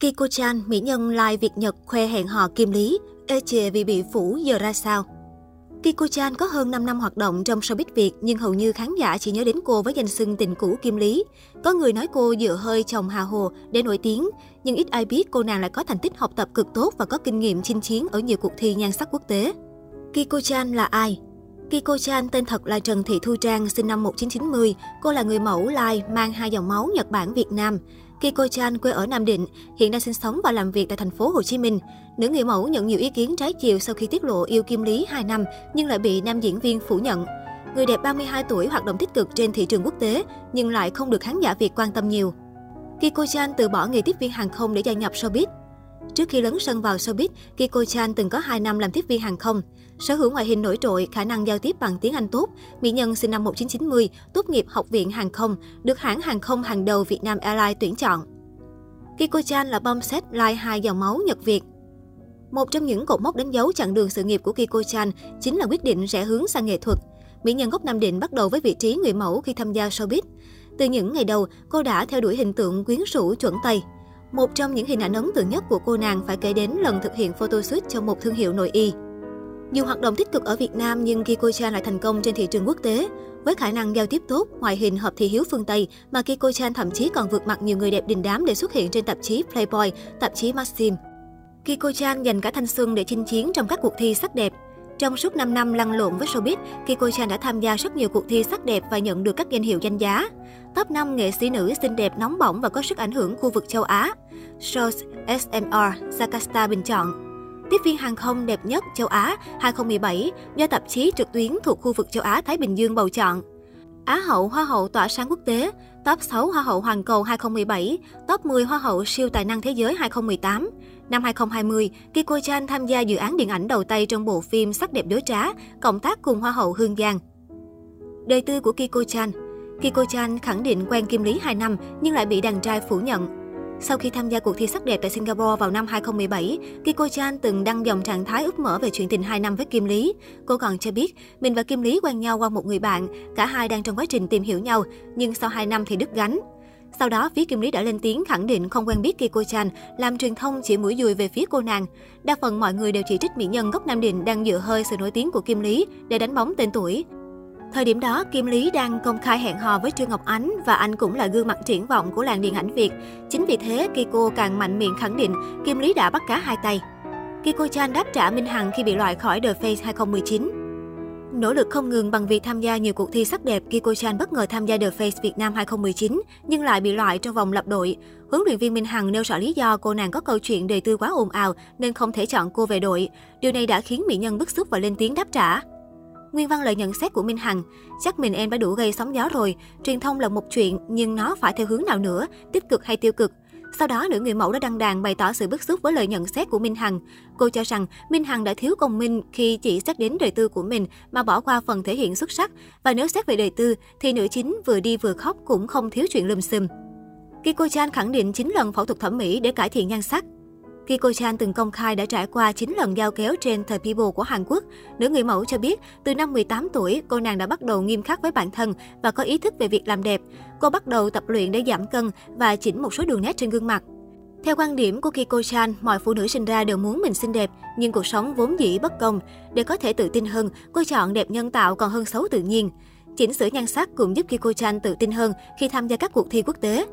Kiko Chan, mỹ nhân live Việt Nhật khoe hẹn hò Kim Lý, ê chề vì bị phủ giờ ra sao? Kiko Chan có hơn 5 năm hoạt động trong showbiz Việt nhưng hầu như khán giả chỉ nhớ đến cô với danh xưng tình cũ Kim Lý. Có người nói cô dựa hơi chồng Hà Hồ để nổi tiếng, nhưng ít ai biết cô nàng lại có thành tích học tập cực tốt và có kinh nghiệm chinh chiến ở nhiều cuộc thi nhan sắc quốc tế. Kiko Chan là ai? Kiko Chan tên thật là Trần Thị Thu Trang, sinh năm 1990. Cô là người mẫu lai, mang hai dòng máu Nhật Bản Việt Nam. Kiko Chan quê ở Nam Định, hiện đang sinh sống và làm việc tại thành phố Hồ Chí Minh. Nữ người mẫu nhận nhiều ý kiến trái chiều sau khi tiết lộ yêu Kim Lý 2 năm nhưng lại bị nam diễn viên phủ nhận. Người đẹp 32 tuổi hoạt động tích cực trên thị trường quốc tế nhưng lại không được khán giả Việt quan tâm nhiều. Kiko Chan từ bỏ nghề tiếp viên hàng không để gia nhập showbiz. Trước khi lấn sân vào showbiz, Kiko Chan từng có 2 năm làm tiếp viên hàng không. Sở hữu ngoại hình nổi trội, khả năng giao tiếp bằng tiếng Anh tốt, mỹ nhân sinh năm 1990, tốt nghiệp Học viện Hàng không, được hãng hàng không hàng đầu Việt Nam Airlines tuyển chọn. Kiko Chan là bom set lai hai dòng máu Nhật Việt. Một trong những cột mốc đánh dấu chặng đường sự nghiệp của Kiko Chan chính là quyết định rẽ hướng sang nghệ thuật. Mỹ nhân gốc Nam Định bắt đầu với vị trí người mẫu khi tham gia showbiz. Từ những ngày đầu, cô đã theo đuổi hình tượng quyến rũ chuẩn Tây. Một trong những hình ảnh ấn tượng nhất của cô nàng phải kể đến lần thực hiện photoshoot cho một thương hiệu nội y. Dù hoạt động tích cực ở Việt Nam nhưng Kiko Chan lại thành công trên thị trường quốc tế. Với khả năng giao tiếp tốt, ngoại hình hợp thị hiếu phương Tây mà Kiko Chan thậm chí còn vượt mặt nhiều người đẹp đình đám để xuất hiện trên tạp chí Playboy, tạp chí Maxim. Kiko Chan dành cả thanh xuân để chinh chiến trong các cuộc thi sắc đẹp. Trong suốt 5 năm lăn lộn với showbiz, Kiko Chan đã tham gia rất nhiều cuộc thi sắc đẹp và nhận được các danh hiệu danh giá. Top 5 nghệ sĩ nữ xinh đẹp nóng bỏng và có sức ảnh hưởng khu vực châu Á. Shows SMR, Jakarta bình chọn. Tiếp viên hàng không đẹp nhất châu Á 2017 do tạp chí trực tuyến thuộc khu vực châu Á Thái Bình Dương bầu chọn. Á hậu Hoa hậu tỏa sáng quốc tế, top 6 Hoa hậu Hoàn cầu 2017, top 10 Hoa hậu siêu tài năng thế giới 2018. Năm 2020, Kiko Chan tham gia dự án điện ảnh đầu tay trong bộ phim Sắc đẹp đối trá, cộng tác cùng Hoa hậu Hương Giang. Đời tư của Kiko Chan Kiko Chan khẳng định quen Kim Lý 2 năm nhưng lại bị đàn trai phủ nhận. Sau khi tham gia cuộc thi sắc đẹp tại Singapore vào năm 2017, Kiko Chan từng đăng dòng trạng thái úp mở về chuyện tình 2 năm với Kim Lý. Cô còn cho biết, mình và Kim Lý quen nhau qua một người bạn, cả hai đang trong quá trình tìm hiểu nhau, nhưng sau 2 năm thì đứt gánh. Sau đó, phía Kim Lý đã lên tiếng khẳng định không quen biết Kiko Chan, làm truyền thông chỉ mũi dùi về phía cô nàng. Đa phần mọi người đều chỉ trích mỹ nhân gốc Nam Định đang dựa hơi sự nổi tiếng của Kim Lý để đánh bóng tên tuổi. Thời điểm đó, Kim Lý đang công khai hẹn hò với Trương Ngọc Ánh và anh cũng là gương mặt triển vọng của làng điện ảnh Việt. Chính vì thế, Kiko càng mạnh miệng khẳng định Kim Lý đã bắt cá hai tay. Kiko Chan đáp trả Minh Hằng khi bị loại khỏi The Face 2019. Nỗ lực không ngừng bằng việc tham gia nhiều cuộc thi sắc đẹp, Kiko Chan bất ngờ tham gia The Face Việt Nam 2019 nhưng lại bị loại trong vòng lập đội. Huấn luyện viên Minh Hằng nêu rõ lý do cô nàng có câu chuyện đời tư quá ồn ào nên không thể chọn cô về đội. Điều này đã khiến mỹ nhân bức xúc và lên tiếng đáp trả. Nguyên văn lời nhận xét của Minh Hằng, chắc mình em đã đủ gây sóng gió rồi, truyền thông là một chuyện nhưng nó phải theo hướng nào nữa, tích cực hay tiêu cực. Sau đó, nữ người mẫu đã đăng đàn bày tỏ sự bức xúc với lời nhận xét của Minh Hằng. Cô cho rằng Minh Hằng đã thiếu công minh khi chỉ xét đến đời tư của mình mà bỏ qua phần thể hiện xuất sắc. Và nếu xét về đời tư, thì nữ chính vừa đi vừa khóc cũng không thiếu chuyện lùm xùm. Kiko Chan khẳng định 9 lần phẫu thuật thẩm mỹ để cải thiện nhan sắc. Kiko Chan từng công khai đã trải qua 9 lần giao kéo trên The People của Hàn Quốc. Nữ người mẫu cho biết, từ năm 18 tuổi, cô nàng đã bắt đầu nghiêm khắc với bản thân và có ý thức về việc làm đẹp. Cô bắt đầu tập luyện để giảm cân và chỉnh một số đường nét trên gương mặt. Theo quan điểm của Kiko Chan, mọi phụ nữ sinh ra đều muốn mình xinh đẹp, nhưng cuộc sống vốn dĩ bất công. Để có thể tự tin hơn, cô chọn đẹp nhân tạo còn hơn xấu tự nhiên. Chỉnh sửa nhan sắc cũng giúp Kiko Chan tự tin hơn khi tham gia các cuộc thi quốc tế.